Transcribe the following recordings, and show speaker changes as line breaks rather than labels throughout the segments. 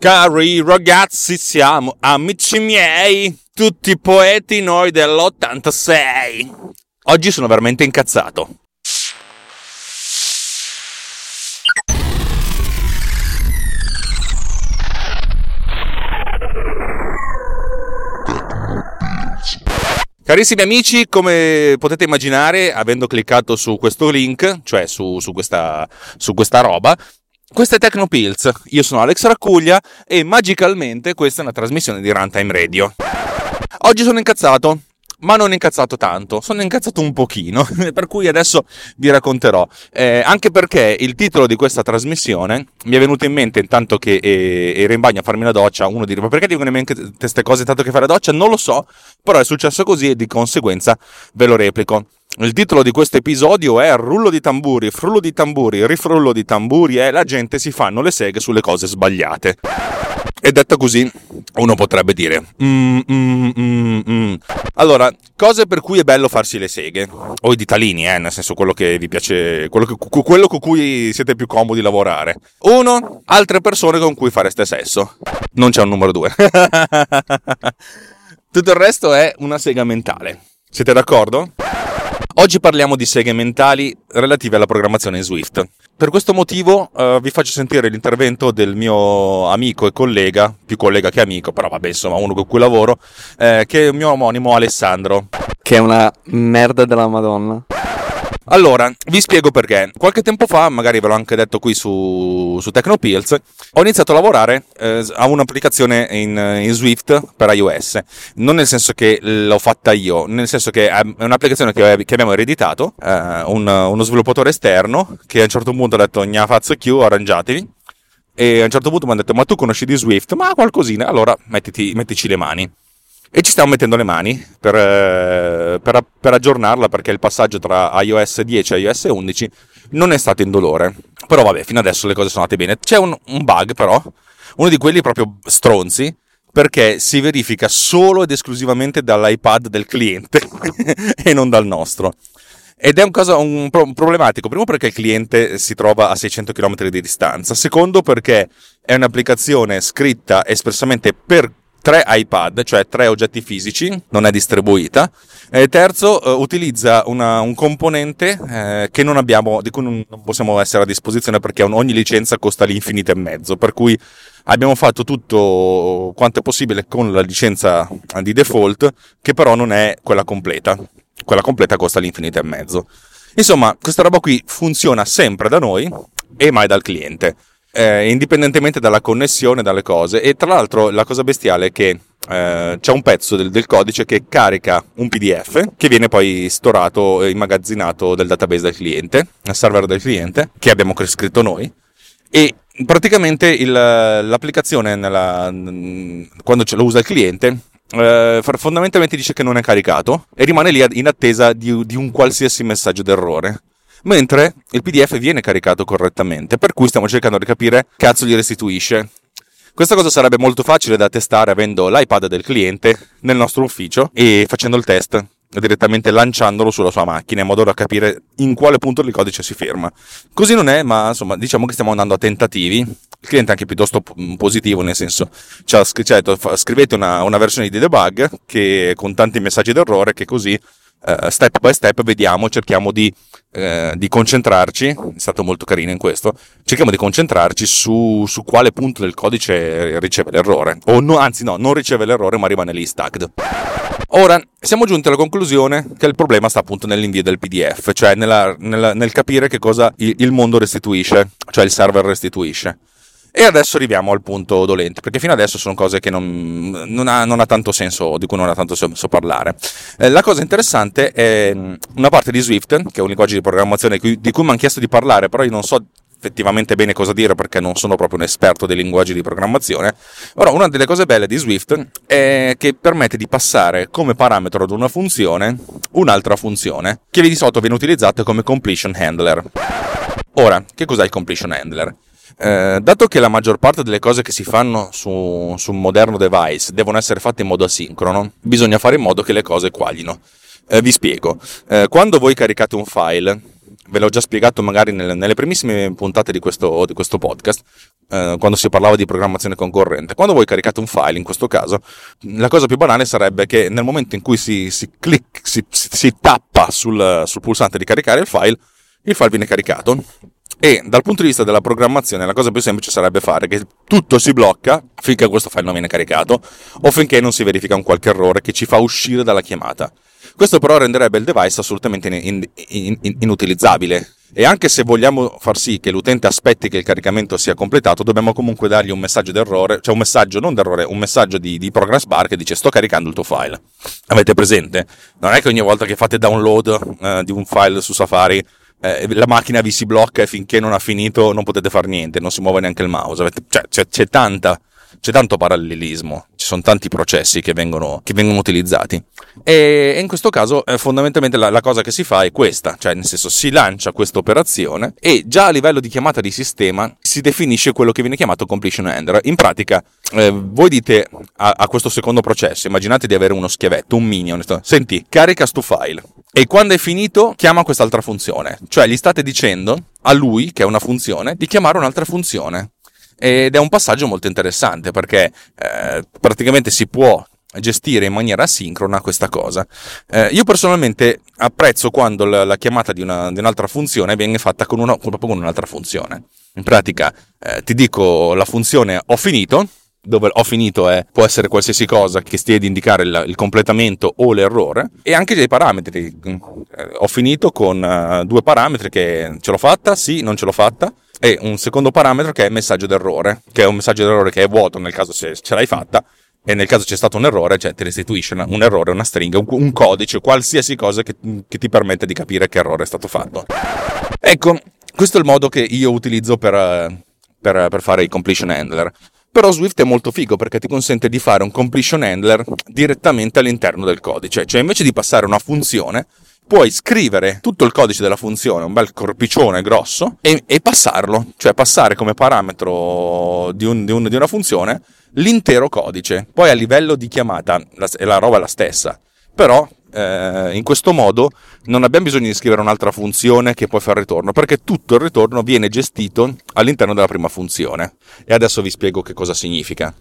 Cari ragazzi, siamo amici miei, tutti poeti noi dell'86. Oggi sono veramente incazzato. Carissimi amici, come potete immaginare, avendo cliccato su questo link, cioè su, su, questa, su questa roba, questa è Tecnopills, io sono Alex Raccuglia e magicalmente questa è una trasmissione di Runtime Radio. Oggi sono incazzato, ma non incazzato tanto, sono incazzato un pochino, per cui adesso vi racconterò. Eh, anche perché il titolo di questa trasmissione mi è venuto in mente intanto che eh, ero in bagno a farmi la doccia, uno dice ma perché dicono in mente queste cose tanto che fare la doccia? Non lo so, però è successo così e di conseguenza ve lo replico. Il titolo di questo episodio è Rullo di tamburi, frullo di tamburi, rifrullo di tamburi e la gente si fanno le seghe sulle cose sbagliate. E detta così, uno potrebbe dire: mm, mm, mm, mm. Allora, cose per cui è bello farsi le seghe, o i ditalini, eh, nel senso quello che vi piace, quello, che, quello con cui siete più comodi lavorare. Uno, altre persone con cui fareste sesso. Non c'è un numero due. Tutto il resto è una sega mentale. Siete d'accordo? Oggi parliamo di seghe mentali relative alla programmazione in Swift. Per questo motivo uh, vi faccio sentire l'intervento del mio amico e collega, più collega che amico, però vabbè insomma uno con cui lavoro, eh, che è il mio omonimo Alessandro.
Che è una merda della Madonna.
Allora, vi spiego perché. Qualche tempo fa, magari ve l'ho anche detto qui su, su Tecnopills, ho iniziato a lavorare eh, a un'applicazione in, in, Swift per iOS. Non nel senso che l'ho fatta io, nel senso che è un'applicazione che, che abbiamo ereditato, eh, un, uno sviluppatore esterno che a un certo punto ha detto gna fazzo Q, arrangiatevi. E a un certo punto mi hanno detto ma tu conosci di Swift? Ma qualcosina, allora mettiti, mettici le mani. E ci stiamo mettendo le mani per, eh, per, per, aggiornarla perché il passaggio tra iOS 10 e iOS 11 non è stato indolore. Però vabbè, fino adesso le cose sono andate bene. C'è un, un bug però, uno di quelli proprio stronzi, perché si verifica solo ed esclusivamente dall'iPad del cliente e non dal nostro. Ed è un un, un problematico, primo perché il cliente si trova a 600 km di distanza, secondo perché è un'applicazione scritta espressamente per tre iPad, cioè tre oggetti fisici, non è distribuita. E terzo, eh, utilizza una, un componente eh, che non abbiamo, di cui non, possiamo essere a disposizione perché ogni licenza costa l'infinito e mezzo, per cui abbiamo fatto tutto quanto è possibile con la licenza di default, che però non è quella completa. Quella completa costa l'infinito e mezzo. Insomma, questa roba qui funziona sempre da noi e mai dal cliente eh, indipendentemente dalla connessione, dalle cose. E tra l'altro la cosa bestiale è che eh, c'è un pezzo del, del, codice che carica un PDF che viene poi storato e immagazzinato dal database del cliente, nel server del cliente, che abbiamo scritto noi. E praticamente il, l'applicazione nella, quando lo usa il cliente eh, fondamentalmente dice che non è caricato e rimane lì in attesa di, di un qualsiasi messaggio d'errore mentre il PDF viene caricato correttamente, per cui stiamo cercando di capire cazzo gli restituisce. Questa cosa sarebbe molto facile da testare avendo l'iPad del cliente nel nostro ufficio e facendo il test direttamente lanciandolo sulla sua macchina in modo da capire in quale punto il codice si ferma. Così non è, ma insomma, diciamo che stiamo andando a tentativi. Il cliente è anche piuttosto positivo, nel senso, ci ha detto scrivete una, una versione di debug che, con tanti messaggi d'errore che così uh, step by step vediamo, cerchiamo di, uh, di, concentrarci, è stato molto carino in questo, cerchiamo di concentrarci su, su quale punto del codice riceve l'errore, o no, anzi no, non riceve l'errore ma rimane lì stacked. Ora, siamo giunti alla conclusione che il problema sta appunto nell'invio del PDF, cioè nella, nella, nel capire che cosa il mondo restituisce, cioè il server restituisce. E adesso arriviamo al punto dolente, perché fino adesso sono cose che non, non, ha, non ha, tanto senso, di cui non ha tanto senso parlare. Eh, la cosa interessante è mm, una parte di Swift, che è un linguaggio di programmazione di cui, di cui mi hanno chiesto di parlare, però io non so effettivamente bene cosa dire perché non sono proprio un esperto dei linguaggi di programmazione, però una delle cose belle di Swift è che permette di passare come parametro ad una funzione un'altra funzione che di solito viene utilizzata come completion handler. Ora, che cos'è il completion handler? Eh, dato che la maggior parte delle cose che si fanno su, su, un moderno device devono essere fatte in modo asincrono, bisogna fare in modo che le cose quaglino. Eh, vi spiego. Eh, quando voi caricate un file, ve l'ho già spiegato magari nelle, nelle primissime puntate di questo, di questo podcast, eh, quando si parlava di programmazione concorrente. Quando voi caricate un file, in questo caso, la cosa più banale sarebbe che nel momento in cui si, si, click, si, si tappa sul, sul pulsante di caricare il file, il file viene caricato e dal punto di vista della programmazione la cosa più semplice sarebbe fare che tutto si blocca finché questo file non viene caricato o finché non si verifica un qualche errore che ci fa uscire dalla chiamata. Questo però renderebbe il device assolutamente in, in, in, inutilizzabile e anche se vogliamo far sì che l'utente aspetti che il caricamento sia completato, dobbiamo comunque dargli un messaggio d'errore, cioè un messaggio non d'errore, un messaggio di, di progress bar che dice sto caricando il tuo file. Avete presente? Non è che ogni volta che fate download eh, di un file su Safari eh, la macchina vi si blocca e finché non ha finito non potete fare niente, non si muove neanche il mouse. Cioè, c'è, c'è, tanta, c'è tanto parallelismo, sono tanti processi che vengono, che vengono utilizzati. E, in questo caso, eh, fondamentalmente, la, la, cosa che si fa è questa, cioè nel senso si lancia questa operazione e già a livello di chiamata di sistema si definisce quello che viene chiamato completion ender. In pratica, eh, voi dite a, a, questo secondo processo, immaginate di avere uno schiavetto, un minion, senti, carica sto file e quando è finito chiama quest'altra funzione, cioè gli state dicendo a lui, che è una funzione, di chiamare un'altra funzione. Ed è un passaggio molto interessante perché eh, praticamente si può gestire in maniera asincrona questa cosa. Eh, io personalmente apprezzo quando la, la chiamata di, una, di, un'altra funzione viene fatta con, una, proprio con un'altra funzione. In pratica eh, ti dico la funzione ho finito, dove ho finito è, può essere qualsiasi cosa che stia ad indicare il, il completamento o l'errore e anche dei parametri. Eh, ho finito con uh, due parametri che ce l'ho fatta, sì, non ce l'ho fatta e un secondo parametro che è messaggio d'errore, che è un messaggio d'errore che è vuoto nel caso se ce l'hai fatta e nel caso c'è stato un errore, cioè ti restituisce un errore, una stringa, un, codice, qualsiasi cosa che, che, ti permette di capire che errore è stato fatto. Ecco, questo è il modo che io utilizzo per, eh, per, per fare i completion handler. Però Swift è molto figo perché ti consente di fare un completion handler direttamente all'interno del codice, cioè invece di passare una funzione puoi scrivere tutto il codice della funzione, un bel corpicione grosso, e, e passarlo, cioè passare come parametro di, un, di, un, di, una funzione l'intero codice. Poi a livello di chiamata la, la roba è la stessa, però eh, in questo modo non abbiamo bisogno di scrivere un'altra funzione che poi fa il ritorno, perché tutto il ritorno viene gestito all'interno della prima funzione. E adesso vi spiego che cosa significa.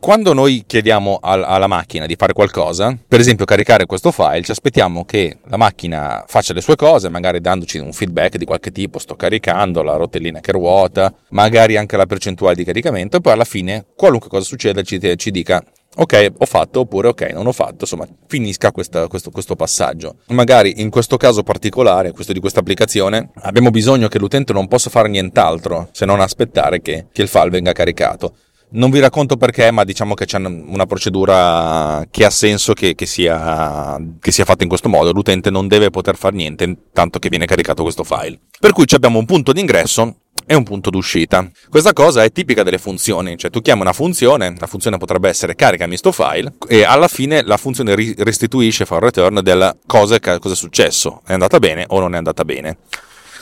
Quando noi chiediamo al, alla macchina di fare qualcosa, per esempio caricare questo file, ci aspettiamo che la macchina faccia le sue cose, magari dandoci un feedback di qualche tipo, sto caricando, la rotellina che ruota, magari anche la percentuale di caricamento, e poi alla fine, qualunque cosa succeda, ci, ci dica ok, ho fatto oppure ok, non ho fatto, insomma, finisca questa, questo, questo, passaggio. Magari in questo caso particolare, questo di questa applicazione, abbiamo bisogno che l'utente non possa fare nient'altro se non aspettare che, che il file venga caricato. Non vi racconto perché, ma diciamo che c'è una procedura che ha senso che, che, sia, che sia fatta in questo modo. L'utente non deve poter fare niente tanto che viene caricato questo file. Per cui abbiamo un punto d'ingresso e un punto d'uscita. Questa cosa è tipica delle funzioni, cioè tu chiami una funzione, la funzione potrebbe essere caricami sto file e alla fine la funzione restituisce, fa un return del cosa, cosa è successo, è andata bene o non è andata bene.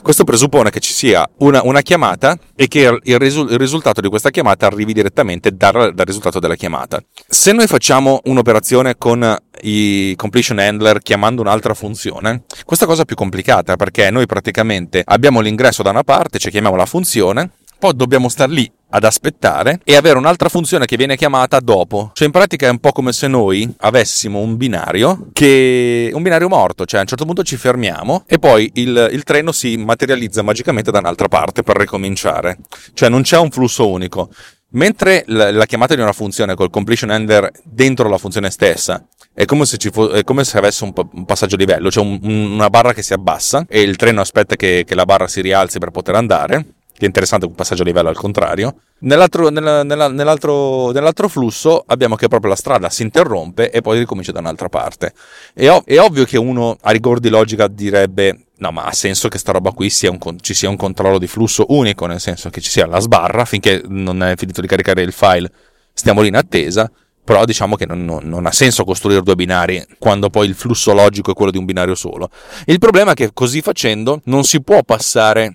Questo presuppone che ci sia una, una chiamata e che il, risu- il, risultato di questa chiamata arrivi direttamente dal, dal, risultato della chiamata. Se noi facciamo un'operazione con i completion handler chiamando un'altra funzione, questa cosa è più complicata perché noi praticamente abbiamo l'ingresso da una parte, ci chiamiamo la funzione, poi dobbiamo star lì ad aspettare e avere un'altra funzione che viene chiamata dopo. Cioè in pratica è un po' come se noi avessimo un binario che un binario morto, cioè a un certo punto ci fermiamo e poi il, il treno si materializza magicamente da un'altra parte per ricominciare. Cioè non c'è un flusso unico. Mentre la, la chiamata di una funzione col completion handler dentro la funzione stessa è come se, fu, è come se avesse un, un passaggio livello, cioè un, una barra che si abbassa e il treno aspetta che, che la barra si rialzi per poter andare che è interessante un passaggio a livello al contrario. Nell'altro, nella, nella, nell'altro, nell'altro, flusso abbiamo che proprio la strada si interrompe e poi ricomincia da un'altra parte. È, ov- è ovvio che uno a rigor di logica direbbe No, ma ha senso che sta roba qui sia un, ci sia un controllo di flusso unico, nel senso che ci sia la sbarra finché non è finito di caricare il file, stiamo lì in attesa. Però diciamo che non, non, non ha senso costruire due binari quando poi il flusso logico è quello di un binario solo. Il problema è che così facendo non si può passare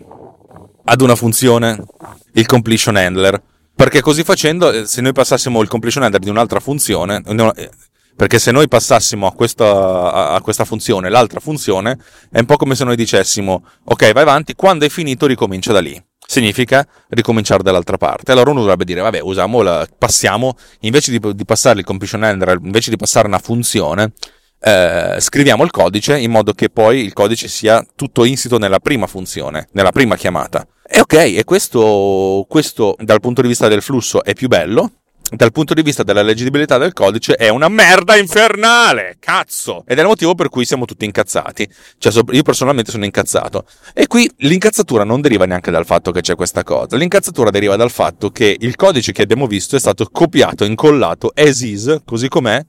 ad una funzione il completion handler perché così facendo eh, se noi passassimo il completion handler di un'altra funzione eh, perché se noi passassimo a questa, a questa, funzione l'altra funzione, è un po' come se noi dicessimo, ok, vai avanti, quando è finito ricomincia da lì. Significa ricominciare dall'altra parte. Allora uno dovrebbe dire, vabbè, usiamo la, passiamo, invece di, di passare il completion handler, invece di passare una funzione, eh, scriviamo il codice in modo che poi il codice sia tutto insito nella prima funzione, nella prima chiamata. E ok, e questo, questo dal punto di vista del flusso è più bello, dal punto di vista della leggibilità del codice è una merda infernale, cazzo! Ed è il motivo per cui siamo tutti incazzati. Cioè, io personalmente sono incazzato. E qui l'incazzatura non deriva neanche dal fatto che c'è questa cosa. L'incazzatura deriva dal fatto che il codice che abbiamo visto è stato copiato, incollato as is, così com'è,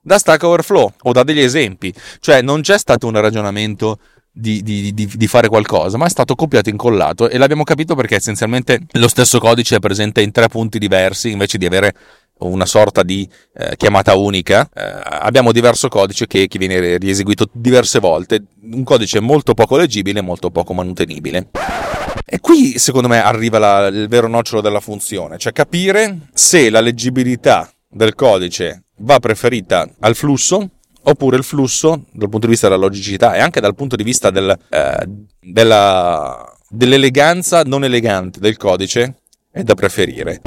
da Stack Overflow o da degli esempi. Cioè, non c'è stato un ragionamento di, di, di, di, fare qualcosa, ma è stato copiato e incollato e l'abbiamo capito perché essenzialmente lo stesso codice è presente in tre punti diversi invece di avere una sorta di eh, chiamata unica. Eh, abbiamo diverso codice che, che, viene rieseguito diverse volte, un codice molto poco leggibile e molto poco manutenibile. E qui secondo me arriva la, il vero nocciolo della funzione, cioè capire se la leggibilità del codice va preferita al flusso oppure il flusso dal punto di vista della logicità e anche dal punto di vista del, eh, della, dell'eleganza non elegante del codice è da preferire.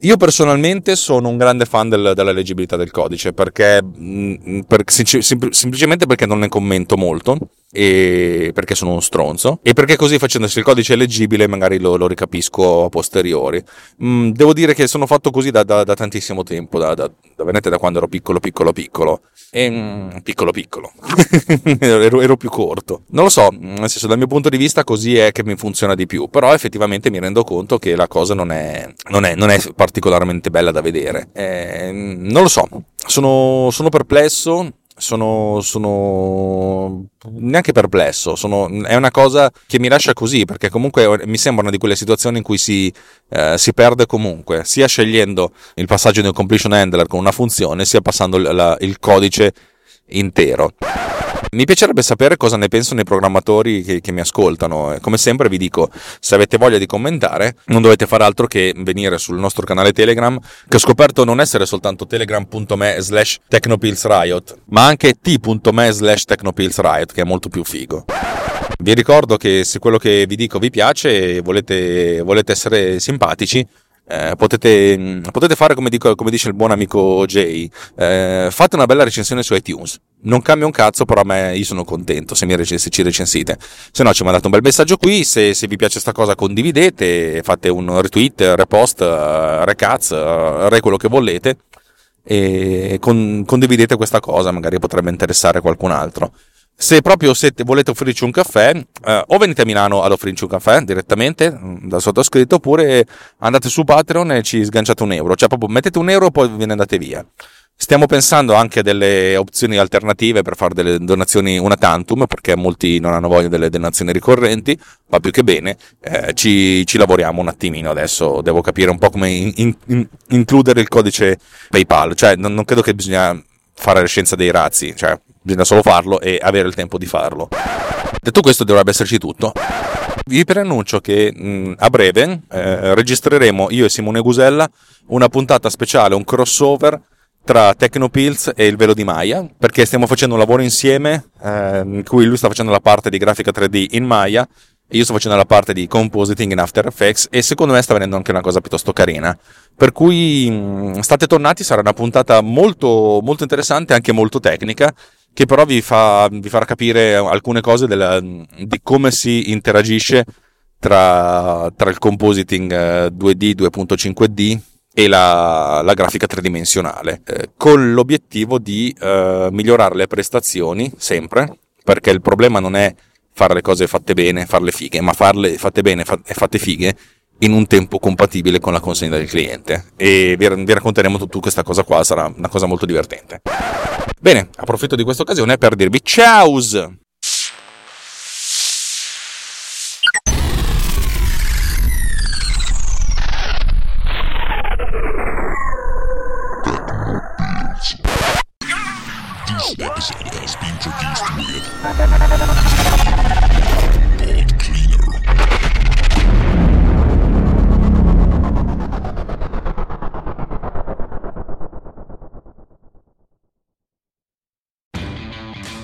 Io personalmente sono un grande fan del, della leggibilità del codice perché mh, mm, per, semplicemente perché non ne commento molto e perché sono uno stronzo. E perché così facendo se il codice leggibile magari lo, lo ricapisco a posteriori. Mm, devo dire che sono fatto così da, da, da tantissimo tempo da, da, veramente da quando ero piccolo piccolo piccolo. E, mm, piccolo piccolo. Ero, ero, più corto. Non lo so nel senso dal mio punto di vista così è che mi funziona di più. Però effettivamente mi rendo conto che la cosa non è, non è, non è particolarmente bella da vedere. Eh, non lo so. Sono, sono perplesso sono, sono, neanche perplesso, sono, è una cosa che mi lascia così, perché comunque mi sembra una di quelle situazioni in cui si, eh, si perde comunque, sia scegliendo il passaggio di un completion handler con una funzione, sia passando la, il codice intero. Mi piacerebbe sapere cosa ne pensano i programmatori che, che, mi ascoltano. Come sempre vi dico, se avete voglia di commentare, non dovete fare altro che venire sul nostro canale Telegram, che ho scoperto non essere soltanto telegram.me slash technopillsriot, ma anche t.me slash technopillsriot, che è molto più figo. Vi ricordo che se quello che vi dico vi piace e volete, volete essere simpatici, eh, potete, potete, fare come, dico, come, dice il buon amico Jay, eh, fate una bella recensione su iTunes. Non cambia un cazzo, però a me io sono contento se, mi rec- se ci recensite. Se no, ci mandate un bel messaggio qui. Se, se vi piace questa cosa, condividete, fate un retweet, repost, uh, recaz, uh, re quello che volete. E con, condividete questa cosa, magari potrebbe interessare qualcun altro. Se proprio siete, volete offrirci un caffè, eh, o venite a Milano ad offrirci un caffè direttamente mm, dal sottoscritto, oppure andate su Patreon e ci sganciate un euro. Cioè, proprio mettete un euro e poi ve ne andate via. Stiamo pensando anche a delle opzioni alternative per fare delle donazioni una tantum, perché molti non hanno voglia delle donazioni ricorrenti, va più che bene. Eh, ci, ci, lavoriamo un attimino adesso, devo capire un po' come in, in, in, includere il codice PayPal. Cioè, non, non credo che bisogna fare la scienza dei razzi, cioè bisogna solo farlo e avere il tempo di farlo. Detto questo dovrebbe esserci tutto. Vi preannuncio che mh, a breve eh, registreremo io e Simone Gusella una puntata speciale, un crossover tra Tecnopills e il velo di Maya, perché stiamo facendo un lavoro insieme eh, in cui lui sta facendo la parte di grafica 3D in Maya io sto facendo la parte di compositing in After Effects e secondo me sta venendo anche una cosa piuttosto carina. Per cui state tornati, sarà una puntata molto, molto interessante, anche molto tecnica che però vi, fa, vi farà capire alcune cose della, di come si interagisce tra, tra il compositing 2D, eh, 2.5D e la, la, grafica tridimensionale, eh, con l'obiettivo di eh, migliorare le prestazioni sempre, perché il problema non è fare le cose fatte bene, farle fighe, ma farle fatte bene e fatte fighe in un tempo compatibile con la consegna del cliente. E vi, racconteremo tutta questa cosa qua, sarà una cosa molto divertente. Bene, approfitto di questa occasione per dirvi ciao!